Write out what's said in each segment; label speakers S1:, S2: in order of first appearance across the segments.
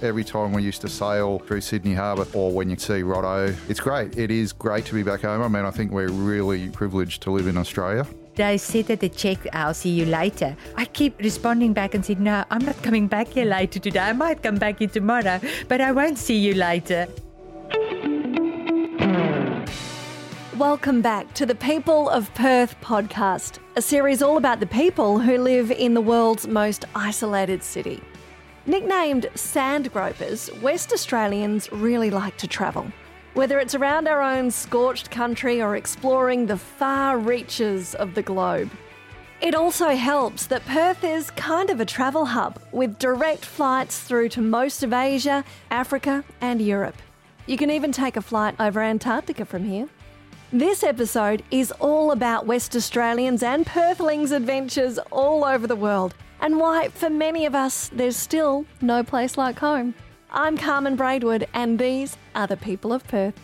S1: Every time we used to sail through Sydney Harbour or when you see Rotto, it's great. It is great to be back home. I mean, I think we're really privileged to live in Australia.
S2: I said at the check, I'll see you later. I keep responding back and said, no, I'm not coming back here later today. I might come back here tomorrow, but I won't see you later.
S3: Welcome back to the People of Perth podcast, a series all about the people who live in the world's most isolated city. Nicknamed sand gropers, West Australians really like to travel. Whether it's around our own scorched country or exploring the far reaches of the globe. It also helps that Perth is kind of a travel hub with direct flights through to most of Asia, Africa, and Europe. You can even take a flight over Antarctica from here. This episode is all about West Australians and Perthlings' adventures all over the world and why, for many of us, there's still no place like home. I'm Carmen Braidwood, and these are the people of Perth.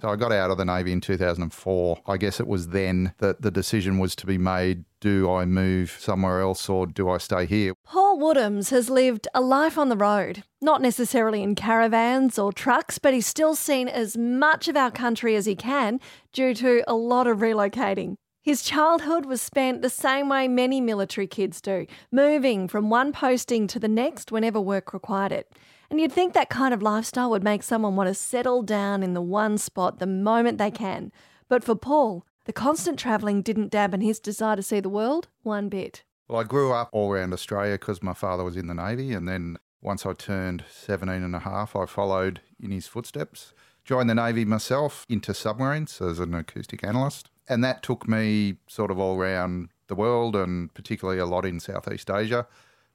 S1: So I got out of the Navy in 2004. I guess it was then that the decision was to be made do I move somewhere else or do I stay here?
S3: Woodhams has lived a life on the road, not necessarily in caravans or trucks, but he's still seen as much of our country as he can due to a lot of relocating. His childhood was spent the same way many military kids do, moving from one posting to the next whenever work required it. And you'd think that kind of lifestyle would make someone want to settle down in the one spot the moment they can. But for Paul, the constant travelling didn't dampen his desire to see the world one bit.
S1: Well, I grew up all around Australia because my father was in the Navy. And then once I turned 17 and a half, I followed in his footsteps. Joined the Navy myself into submarines as an acoustic analyst. And that took me sort of all around the world and particularly a lot in Southeast Asia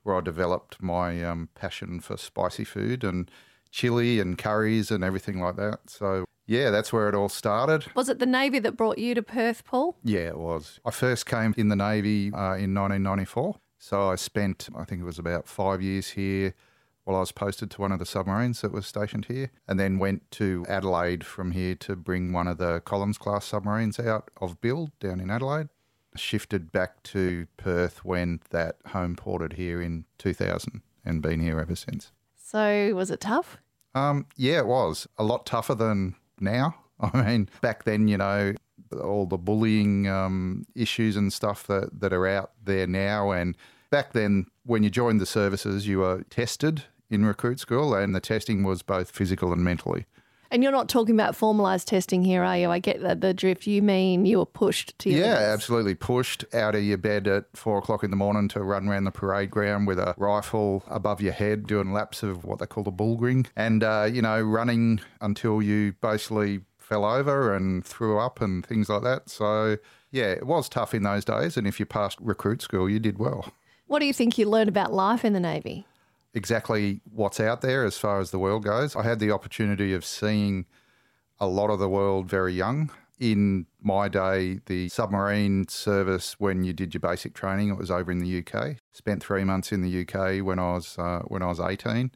S1: where I developed my um, passion for spicy food and chili and curries and everything like that. So, yeah, that's where it all started.
S3: Was it the Navy that brought you to Perth, Paul?
S1: Yeah, it was. I first came in the Navy uh, in 1994. So I spent, I think it was about five years here while I was posted to one of the submarines that was stationed here, and then went to Adelaide from here to bring one of the Collins class submarines out of build down in Adelaide shifted back to Perth when that home ported here in 2000 and been here ever since.
S3: So, was it tough?
S1: Um, yeah, it was. A lot tougher than now. I mean, back then, you know, all the bullying um, issues and stuff that, that are out there now. And back then, when you joined the services, you were tested in recruit school, and the testing was both physical and mentally.
S3: And you're not talking about formalised testing here, are you? I get the, the drift. You mean you were pushed to your
S1: Yeah,
S3: limits.
S1: absolutely. Pushed out of your bed at four o'clock in the morning to run around the parade ground with a rifle above your head, doing laps of what they call the bullring, and, uh, you know, running until you basically fell over and threw up and things like that. So, yeah, it was tough in those days. And if you passed recruit school, you did well.
S3: What do you think you learned about life in the Navy?
S1: Exactly what's out there as far as the world goes. I had the opportunity of seeing a lot of the world very young. In my day, the submarine service, when you did your basic training, it was over in the UK. Spent three months in the UK when I was uh, when I was eighteen,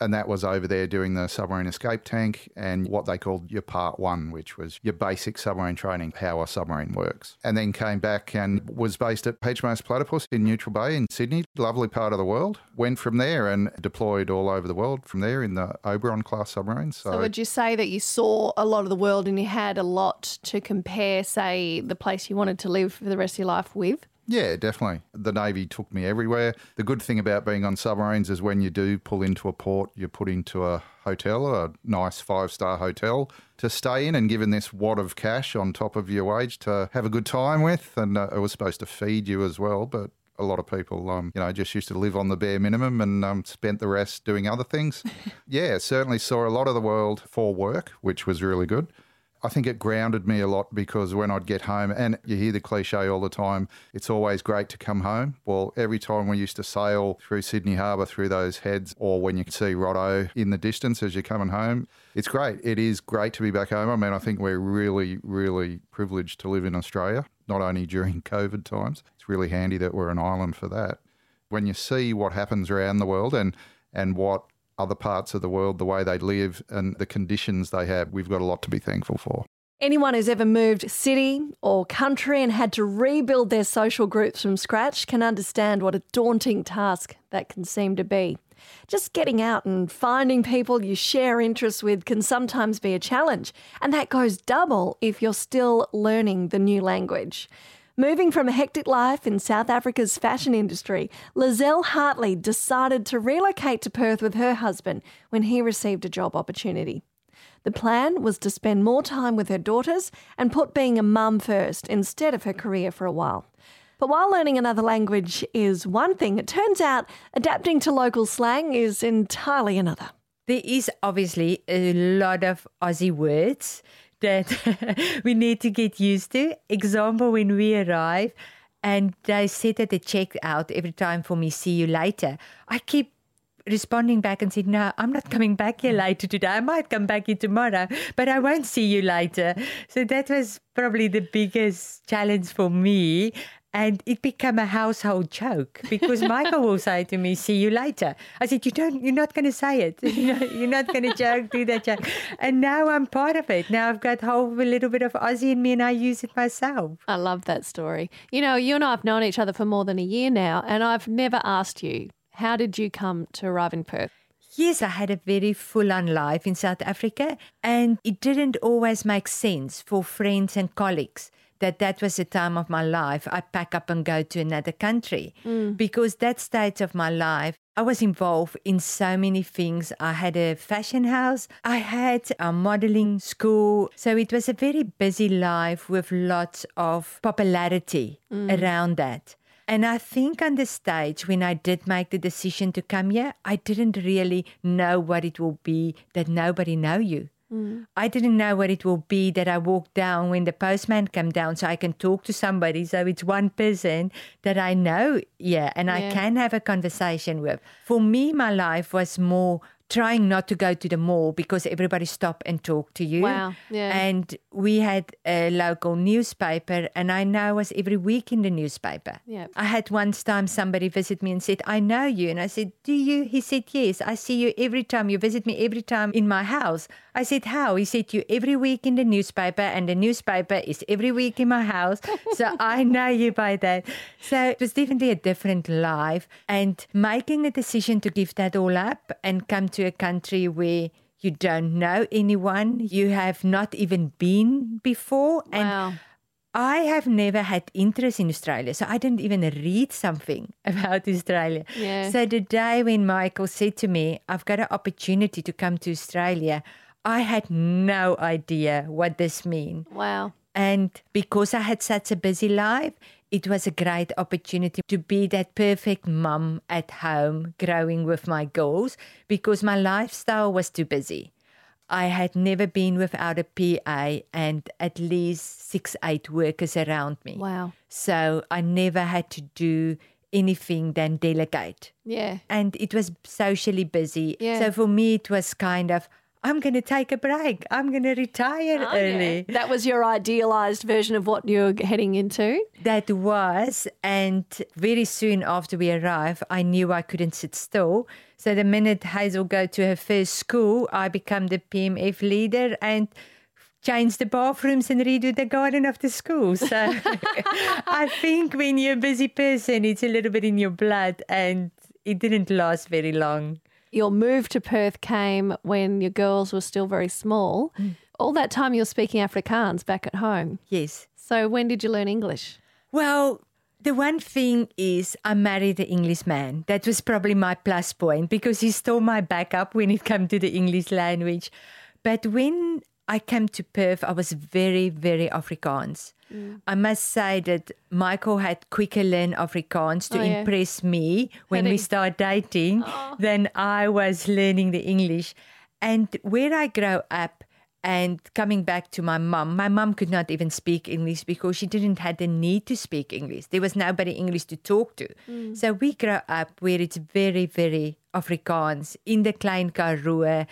S1: and that was over there doing the submarine escape tank and what they called your part one, which was your basic submarine training, how a submarine works. And then came back and was based at HMAS Platypus in Neutral Bay in Sydney, lovely part of the world. Went from there and deployed all over the world from there in the Oberon class submarines.
S3: So, would you say that you saw a lot of the world and you had a lot to compare, say, the place you wanted to live for the rest of your life with?
S1: Yeah, definitely. The Navy took me everywhere. The good thing about being on submarines is when you do pull into a port, you're put into a hotel, a nice five star hotel to stay in and given this wad of cash on top of your wage to have a good time with. And uh, it was supposed to feed you as well, but a lot of people, um, you know, just used to live on the bare minimum and um, spent the rest doing other things. yeah, certainly saw a lot of the world for work, which was really good. I think it grounded me a lot because when I'd get home, and you hear the cliche all the time, it's always great to come home. Well, every time we used to sail through Sydney Harbour through those heads, or when you see Rotto in the distance as you're coming home, it's great. It is great to be back home. I mean, I think we're really, really privileged to live in Australia, not only during COVID times. It's really handy that we're an island for that. When you see what happens around the world and and what other parts of the world, the way they live and the conditions they have, we've got a lot to be thankful for.
S3: Anyone who's ever moved city or country and had to rebuild their social groups from scratch can understand what a daunting task that can seem to be. Just getting out and finding people you share interests with can sometimes be a challenge, and that goes double if you're still learning the new language. Moving from a hectic life in South Africa's fashion industry, Lizelle Hartley decided to relocate to Perth with her husband when he received a job opportunity. The plan was to spend more time with her daughters and put being a mum first instead of her career for a while. But while learning another language is one thing, it turns out adapting to local slang is entirely another.
S2: There is obviously a lot of Aussie words that we need to get used to. Example, when we arrive and they said at the checkout every time for me, see you later, I keep responding back and said, No, I'm not coming back here later today. I might come back here tomorrow, but I won't see you later. So that was probably the biggest challenge for me. And it became a household joke because Michael will say to me, "See you later." I said, "You don't. You're not going to say it. You're not going to joke, do that joke." And now I'm part of it. Now I've got whole a little bit of Aussie in me, and I use it myself.
S4: I love that story. You know, you and I have known each other for more than a year now, and I've never asked you how did you come to arrive in Perth?
S2: Yes, I had a very full on life in South Africa, and it didn't always make sense for friends and colleagues that that was the time of my life I pack up and go to another country mm. because that stage of my life I was involved in so many things. I had a fashion house, I had a modeling school. So it was a very busy life with lots of popularity mm. around that. And I think on the stage, when I did make the decision to come here, I didn't really know what it will be that nobody know you. Mm. I didn't know what it will be that I walk down when the postman come down so I can talk to somebody. So it's one person that I know, yeah, and yeah. I can have a conversation with. For me, my life was more trying not to go to the mall because everybody stop and talk to you.
S4: Wow. Yeah.
S2: And we had a local newspaper and I know was every week in the newspaper.
S4: Yeah.
S2: I had once time somebody visit me and said, I know you. And I said, Do you? He said, Yes. I see you every time. You visit me every time in my house. I said, How? He said, You every week in the newspaper and the newspaper is every week in my house. so I know you by that. So it was definitely a different life. And making a decision to give that all up and come to a country where you don't know anyone, you have not even been before.
S4: Wow.
S2: And I have never had interest in Australia, so I didn't even read something about Australia.
S4: Yeah.
S2: So the day when Michael said to me, I've got an opportunity to come to Australia, I had no idea what this means.
S4: Wow.
S2: And because I had such a busy life, it was a great opportunity to be that perfect mum at home, growing with my girls, because my lifestyle was too busy. I had never been without a PA and at least six, eight workers around me.
S4: Wow.
S2: So I never had to do anything than delegate.
S4: Yeah.
S2: And it was socially busy.
S4: Yeah.
S2: So for me, it was kind of, I'm going to take a break. I'm going to retire
S4: Oh,
S2: early.
S4: yeah. That was your idealized version of what you're heading into.
S2: That was, and very soon after we arrived, I knew I couldn't sit still. So the minute Hazel go to her first school, I become the PMF leader and change the bathrooms and redo the garden of the school. So I think when you're a busy person, it's a little bit in your blood, and it didn't last very long.
S4: Your move to Perth came when your girls were still very small. Mm. All that time you were speaking Afrikaans back at home.
S2: Yes.
S4: So when did you learn English?
S2: Well, the one thing is, I married an English man. That was probably my plus point because he stole my backup when it came to the English language. But when I came to Perth, I was very, very Afrikaans. I must say that Michael had quicker learned Afrikaans to
S4: Oh, yeah.
S2: impress me when we
S4: he-
S2: started dating than I was learning the English. And where I grew up and coming back to my mum, my mum could not even speak English because she didn't have the need to speak English. There was nobody English to talk to. So we grew up where it's very, very Afrikaans in the Klein Karoo.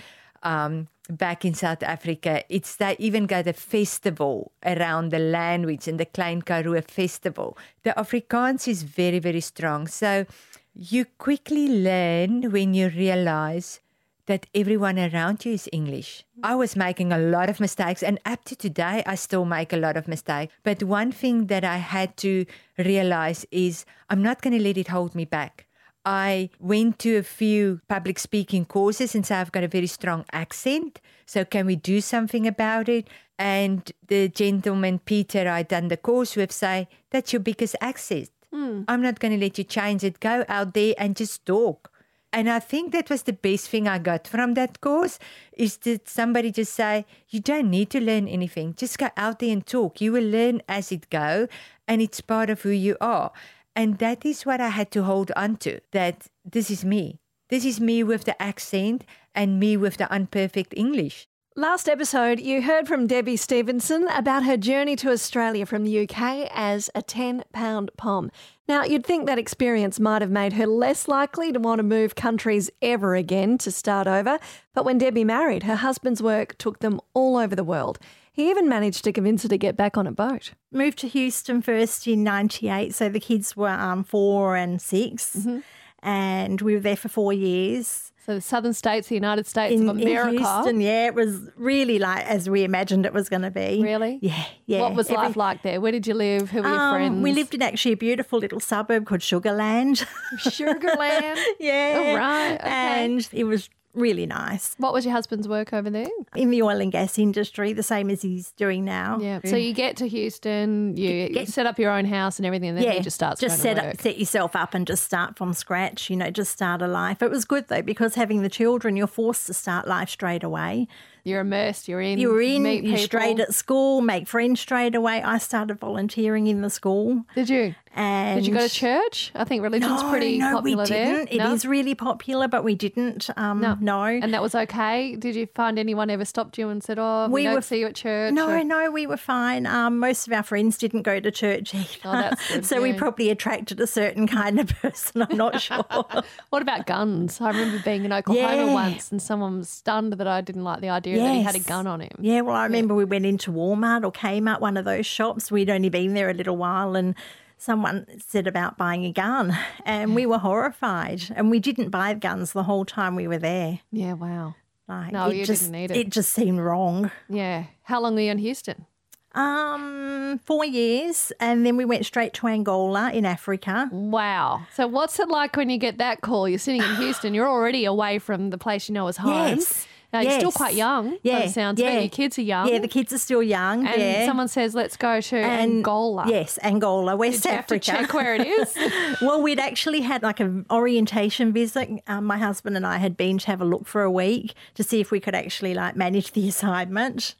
S2: Um, back in South Africa, it's they even got a festival around the language and the Klein Karoo festival. The Afrikaans is very, very strong. So you quickly learn when you realize that everyone around you is English. I was making a lot of mistakes, and up to today, I still make a lot of mistakes. But one thing that I had to realize is I'm not going to let it hold me back. I went to a few public speaking courses and so I've got a very strong accent. So can we do something about it? And the gentleman Peter I done the course with say, That's your biggest accent. Hmm. I'm not gonna let you change it. Go out there and just talk. And I think that was the best thing I got from that course is that somebody just say, you don't need to learn anything. Just go out there and talk. You will learn as it go and it's part of who you are. And that is what I had to hold on to, that this is me. This is me with the accent and me with the unperfect English.
S3: Last episode, you heard from Debbie Stevenson about her journey to Australia from the UK as a 10 pound pom. Now, you'd think that experience might have made her less likely to want to move countries ever again to start over, but when Debbie married, her husband's work took them all over the world. He even managed to convince her to get back on a boat.
S5: Moved to Houston first in 98, so the kids were um, four and 6
S3: Mm-hmm.
S5: And we were there for four years.
S4: So the southern states, the United States of America.
S5: Houston, yeah, it was really like as we imagined it was going to be.
S4: Really?
S5: Yeah, yeah.
S4: What was
S5: Every-
S4: life like there? Where did you live? Who were your
S5: Um,
S4: friends?
S5: we lived in actually a beautiful little suburb called Sugarland.
S4: Sugarland.
S5: yeah.
S4: Oh, right, okay.
S5: And it was really nice.
S4: What was your husband's work over there?
S5: In the oil and gas industry, the same as he's doing now.
S4: Yeah. So you get to Houston, you, you
S5: Get-
S4: set up your own house and everything, and then
S5: yeah,
S4: he just starts
S5: just set up, set yourself up and just start from scratch. You know, just start a life. It was good though because having the children, you're forced to start life straight away.
S4: You're immersed. You're in.
S5: You're in,
S4: Meet
S5: you're straight at school, make friends straight away. I started volunteering in the school.
S4: Did you?
S5: And
S4: Did you go to church? I think religion's
S5: no,
S4: pretty
S5: no,
S4: popular
S5: we didn't.
S4: there.
S5: It is really popular, but we didn't. Um,
S4: No.
S5: no.
S4: And that was okay. Did you find anyone ever stopped you and said, "Oh, we,
S5: We
S4: don't
S5: were-
S4: see you at church"?
S5: No,
S4: or-
S5: no, we were fine. Um, most of our friends didn't go to church either.
S4: Oh, that's good,
S5: so we probably attracted a certain kind of person. I'm not sure.
S4: What about guns? I remember being in Oklahoma
S5: Yeah.
S4: once, and someone was stunned that I didn't like the idea that he had a gun on him.
S5: Yeah, well, I remember we went into Walmart or Kmart, one of those shops. We'd only been there a little while and someone said about buying a gun and we were horrified and we didn't buy guns the whole time we were there.
S4: Yeah. Wow.
S5: Like,
S4: No,
S5: it
S4: you
S5: just,
S4: didn't need it.
S5: It just seemed wrong.
S4: Yeah. How long were you in Houston?
S5: Um, four years and then we went straight to Angola in Africa.
S4: Wow. So what's it like when you get that call? You're sitting in Houston. You're already away from the place you know as home.
S5: Yes.
S4: Now you're still quite young. by
S5: Yeah,
S4: the sounds of it. Your kids are young.
S5: Yeah, the kids are still young.
S4: and
S5: yeah.
S4: someone says, "Let's go to
S5: and
S4: Angola."
S5: Yes, Angola, West
S4: Did you have to
S5: Africa.
S4: check where it is?
S5: well, we'd actually had like an orientation visit. Um, my husband and I had been to have a look for a week to see if we could actually like manage the assignment.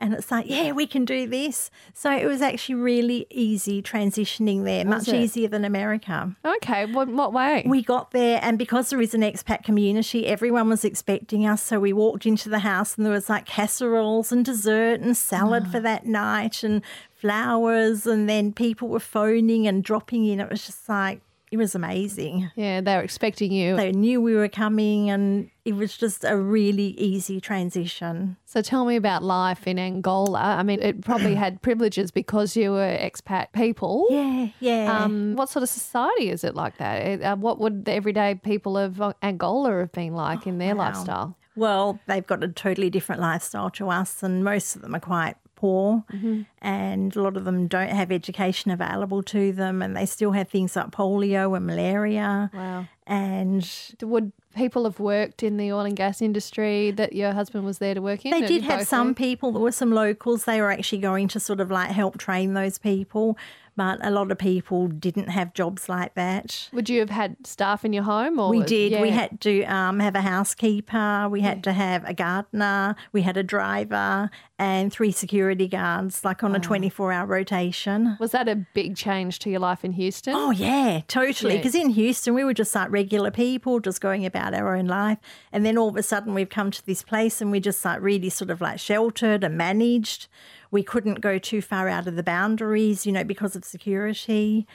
S5: And it's like, yeah, we can do this. So it was actually really easy transitioning there, much
S4: it?
S5: easier than America.
S4: okay. What, what way?
S5: We got there, and because there is an expat community, everyone was expecting us. So we walked into the house, and there was like casseroles and dessert and salad
S4: Ah.
S5: for that night, and flowers. And then people were phoning and dropping in. It was just like, it was amazing.
S4: yeah, they were expecting you.
S5: They knew we were coming, and it was just a really easy transition.
S4: So tell me about life in Angola. I mean, it probably had privileges because you were expat people.
S5: Yeah, yeah.
S4: Um, what sort of society is it like that? Uh, what would the everyday people of Angola have been like in their
S5: wow.
S4: lifestyle?
S5: Well, they've got a totally different lifestyle to us, and most of them are quite poor, mm-hmm. and a lot of them don't have education available to them, and they still have things like polio and malaria.
S4: Wow.
S5: And
S4: Would people have worked in the oil and gas industry that your husband was there to work in?
S5: they
S4: Did
S5: have some people, there were some locals, they were actually going to sort of like help train those people, but a lot of people didn't have jobs like that.
S4: Would you have had staff in your home? Or
S5: We did. We had to um, have a housekeeper. We had to have a gardener. We had a driver and three security guards, like on a 24 hour rotation.
S4: Was that a big change to your life in Houston?
S5: Oh, yeah, totally.
S4: Yeah.
S5: Because in Houston, we were just like regular people, just going about our own life. And then all of a sudden, we've come to this place and we're just like really sort of like sheltered and managed. We couldn't go too far out of the boundaries, you know, because of security.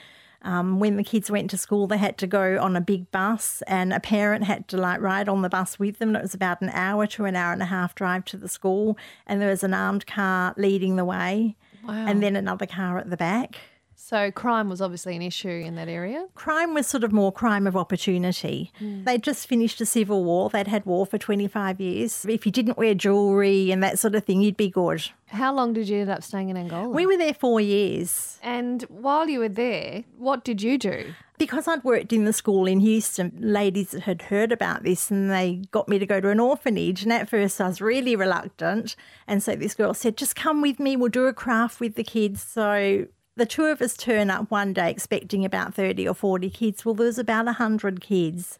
S5: Um, when the kids went to school, they had to go on a big bus, and a parent had to like ride on the bus with them. And it was about an hour to an hour and a half drive to the school, and there was an armed car leading the way,
S4: Wow.
S5: and then another car at the back.
S4: So crime was obviously an issue in that area.
S5: Crime was sort of more crime of opportunity. Hmm. They'd just finished a civil war. They'd had war for 25 years. If you didn't wear jewellery and that sort of thing, you'd be good.
S4: How long did you end up staying in Angola?
S5: We were there four years.
S4: and while you were there, what did you do?
S5: Because I'd worked in the school in Houston, ladies had heard about this and they got me to go to an orphanage. And at first I was really reluctant. And so this girl said, just come with me, we'll do a craft with the kids. So the two of us turn up one day expecting about 30 or 40 kids. Well, there was about 100 kids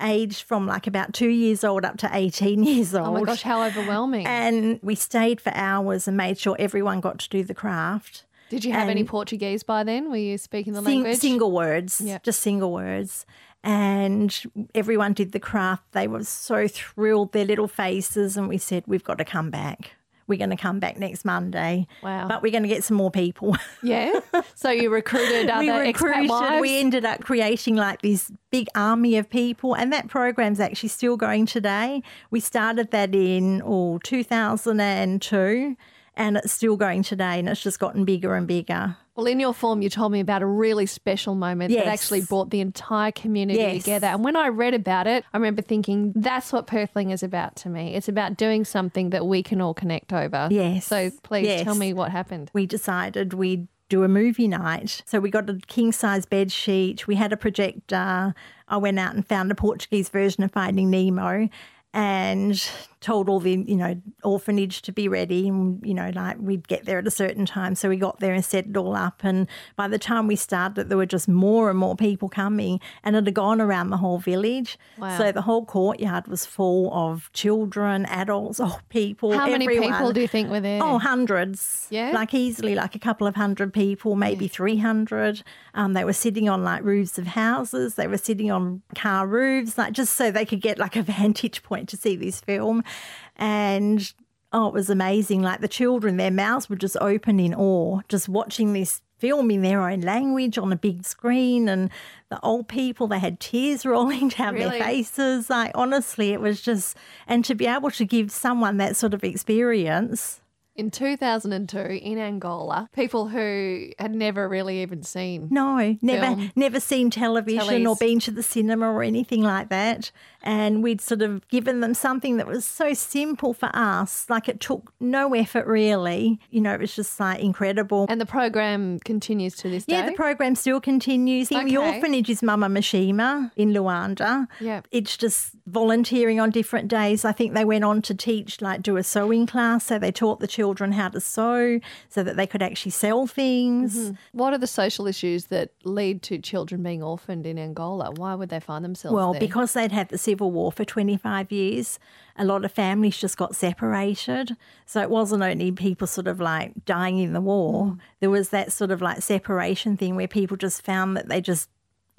S5: aged from like about two years old up to 18 years old.
S4: Oh my gosh, how overwhelming.
S5: And we stayed for hours and made sure everyone got to do the craft.
S4: did you have any Portuguese by then? Were you speaking the
S5: Sing-
S4: language?
S5: Single words,
S4: Yeah.
S5: just single words. And everyone did the craft. They were so thrilled, their little faces. And we said, We've got to come back. We're going to come back next Monday.
S4: Wow.
S5: But we're going to get some more people.
S4: Yeah. So you recruited other
S5: we
S4: expat wives?
S5: we ended up creating like this big army of people. And that program's actually still going today. We started that in oh, 2002. And it's still going today, and it's just gotten bigger and bigger.
S4: Well, in your form, you told me about a really special moment that actually brought the entire community
S5: Yes.
S4: together. And when I read about it, I remember thinking, that's what Perthling is about to me. It's about doing something that we can all connect over.
S5: Yes.
S4: So please
S5: Yes.
S4: tell me what happened.
S5: we decided we'd do a movie night. So we got a king size bed sheet, we had a projector. I went out and found a Portuguese version of Finding Nemo and told all the, you know, orphanage to be ready and, you know, like we'd get there at a certain time. So we got there and set it all up. And by the time we started, there were just more and more people coming and it had gone around the whole village.
S4: Wow.
S5: So the whole courtyard was full of children, adults, old people.
S4: How many people do you think were there?
S5: Oh, hundreds.
S4: Yeah?
S5: Like easily like a couple of hundred people, maybe 300. Um, they were sitting on like roofs of houses. They were sitting on car roofs, like just so they could get like a vantage point to see this film. And oh, it was amazing. Like the children, their mouths were just open in awe, just watching this film in their own language on a big screen. And the old people, they had tears rolling down
S4: Really?
S5: their faces. Like honestly, it was just, and to be able to give someone that sort of experience.
S4: In 2002, in Angola, people who had never really even seen.
S5: No, never,
S4: Film.
S5: never seen television or been to the cinema or anything like that. And we'd sort of given them something that was so simple for us. Like it took no effort really. You know, it was just like incredible.
S4: And the program continues to this
S5: yeah,
S4: day.
S5: Yeah, the program still continues.
S4: Okay.
S5: The orphanage is Mama Muxima in Luanda.
S4: Yeah.
S5: It's just volunteering on different days. I think they went on to teach, like, do a sewing class. So they taught the children how to sew so that they could actually sell things.
S4: Mm-hmm. What are the social issues that lead to children being orphaned in Angola? Why would they find themselves
S5: Well,
S4: there?
S5: because they'd had the civil war for 25 years, a lot of families just got separated. So it wasn't only people sort of like dying in the war,
S4: Mm.
S5: there was that sort of like separation thing where people just found that they just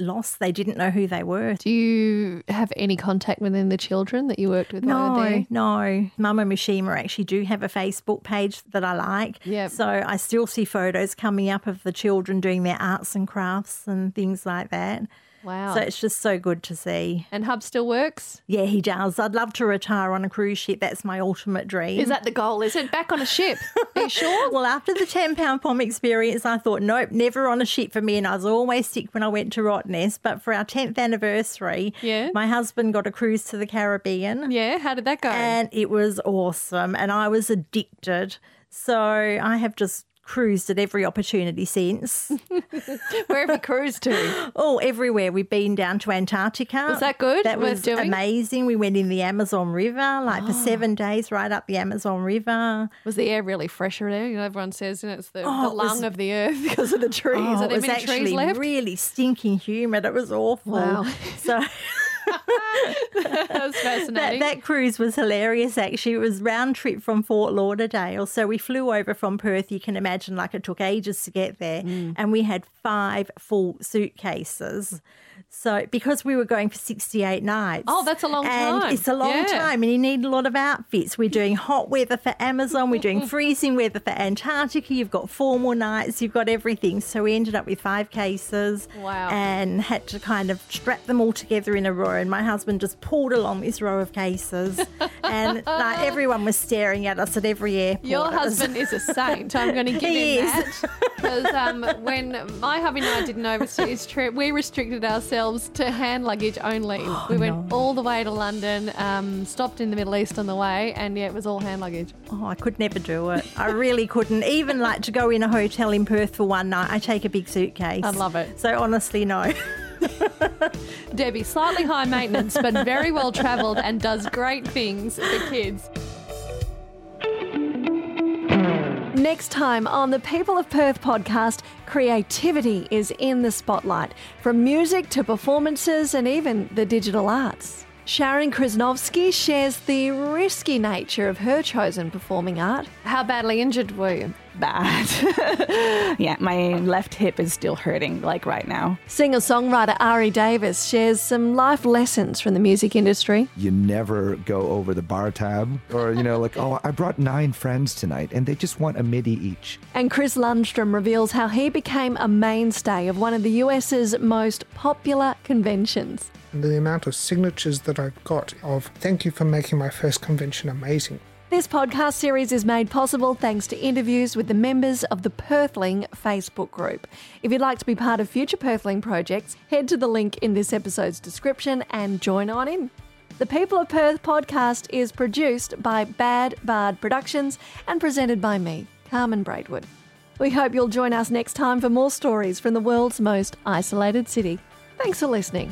S5: lost, they didn't know who they were.
S4: Do you have any contact within the children that you worked with
S5: No, no. Mama Muxima actually do have a Facebook page that I like.
S4: Yep.
S5: So I still see photos coming up of the children doing their arts and crafts and things like that.
S4: Wow.
S5: So it's just so good to see.
S4: and Hub still works?
S5: Yeah, he does. I'd love to retire on a cruise ship. That's my ultimate dream.
S4: Is that the goal? Is it back on a ship? Are you sure?
S5: well, after the 10 pound pom experience, I thought, nope, never on a ship for me. And I was always sick when I went to Rottnest. But for our 10th anniversary,
S4: Yeah.
S5: my husband got a cruise to the Caribbean.
S4: Yeah. How did that go?
S5: And it was awesome. And I was addicted. So I have just cruised at every opportunity since.
S4: Where have you cruised to?
S5: oh, everywhere. We've been down to Antarctica.
S4: Was that good?
S5: That was
S4: doing?
S5: amazing. We went in the Amazon River, like for seven oh. days, right up the Amazon River.
S4: Was the air really fresher there? You know, everyone says you know, it's the,
S5: Oh,
S4: the
S5: it was-
S4: lung of the earth because of the trees.
S5: Oh, it was actually really stinking humid. It was awful.
S4: Wow.
S5: So
S4: that was
S5: that,
S4: fascinating.
S5: that cruise was hilarious. Actually, it was round trip from Fort Lauderdale. So we flew over from Perth. You can imagine, like it took ages to get there,
S4: Mm.
S5: and we had five full suitcases. So because we were going for sixty-eight nights.
S4: Oh, that's a long
S5: and
S4: time.
S5: It's a long
S4: Yeah.
S5: time, and you need a lot of outfits. We're doing hot weather for Amazon. We're doing freezing weather for Antarctica. You've got four more nights. You've got everything. So we ended up with five cases.
S4: Wow.
S5: And had to kind of strap them all together in a row. And my husband just pulled along this row of cases, and like everyone was staring at us at every airport.
S4: Your husband is a saint. I'm going to give him
S5: is.
S4: that because um, when my hubby and I did an overseas trip, we restricted ourselves to hand luggage only. we went all the way to London, um, stopped in the Middle East on the way, and yeah, it was all hand luggage.
S5: Oh, I could never do it. I really couldn't. Even like to go in a hotel in Perth for one night, I take a big suitcase.
S4: I love it.
S5: So honestly, no.
S4: Debbie, slightly high maintenance, but very well travelled and does great things for kids.
S3: Next time on the People of Perth podcast, creativity is in the spotlight, from music to performances and even the digital arts. Sharon Krasnovsky shares the risky nature of her chosen performing art.
S4: How badly injured were you?
S6: Bad. yeah, my left hip is still hurting, like right now.
S3: Singer songwriter Ari Davis shares some life lessons from the music industry.
S7: You never go over the bar tab, or, you know, like, oh, I brought nine friends tonight and they just want a middy each.
S3: And Chris Lundstrom reveals how he became a mainstay of one of the US's most popular conventions.
S8: the amount of signatures that I got of thank you for making my first convention amazing.
S3: This podcast series is made possible thanks to interviews with the members of the Perthling Facebook group. If you'd like to be part of future Perthling projects, head to the link in this episode's description and join on in. The People of Perth podcast is produced by Bad Bard Productions and presented by me, Carmen Braidwood. We hope you'll join us next time for more stories from the world's most isolated city. Thanks for listening.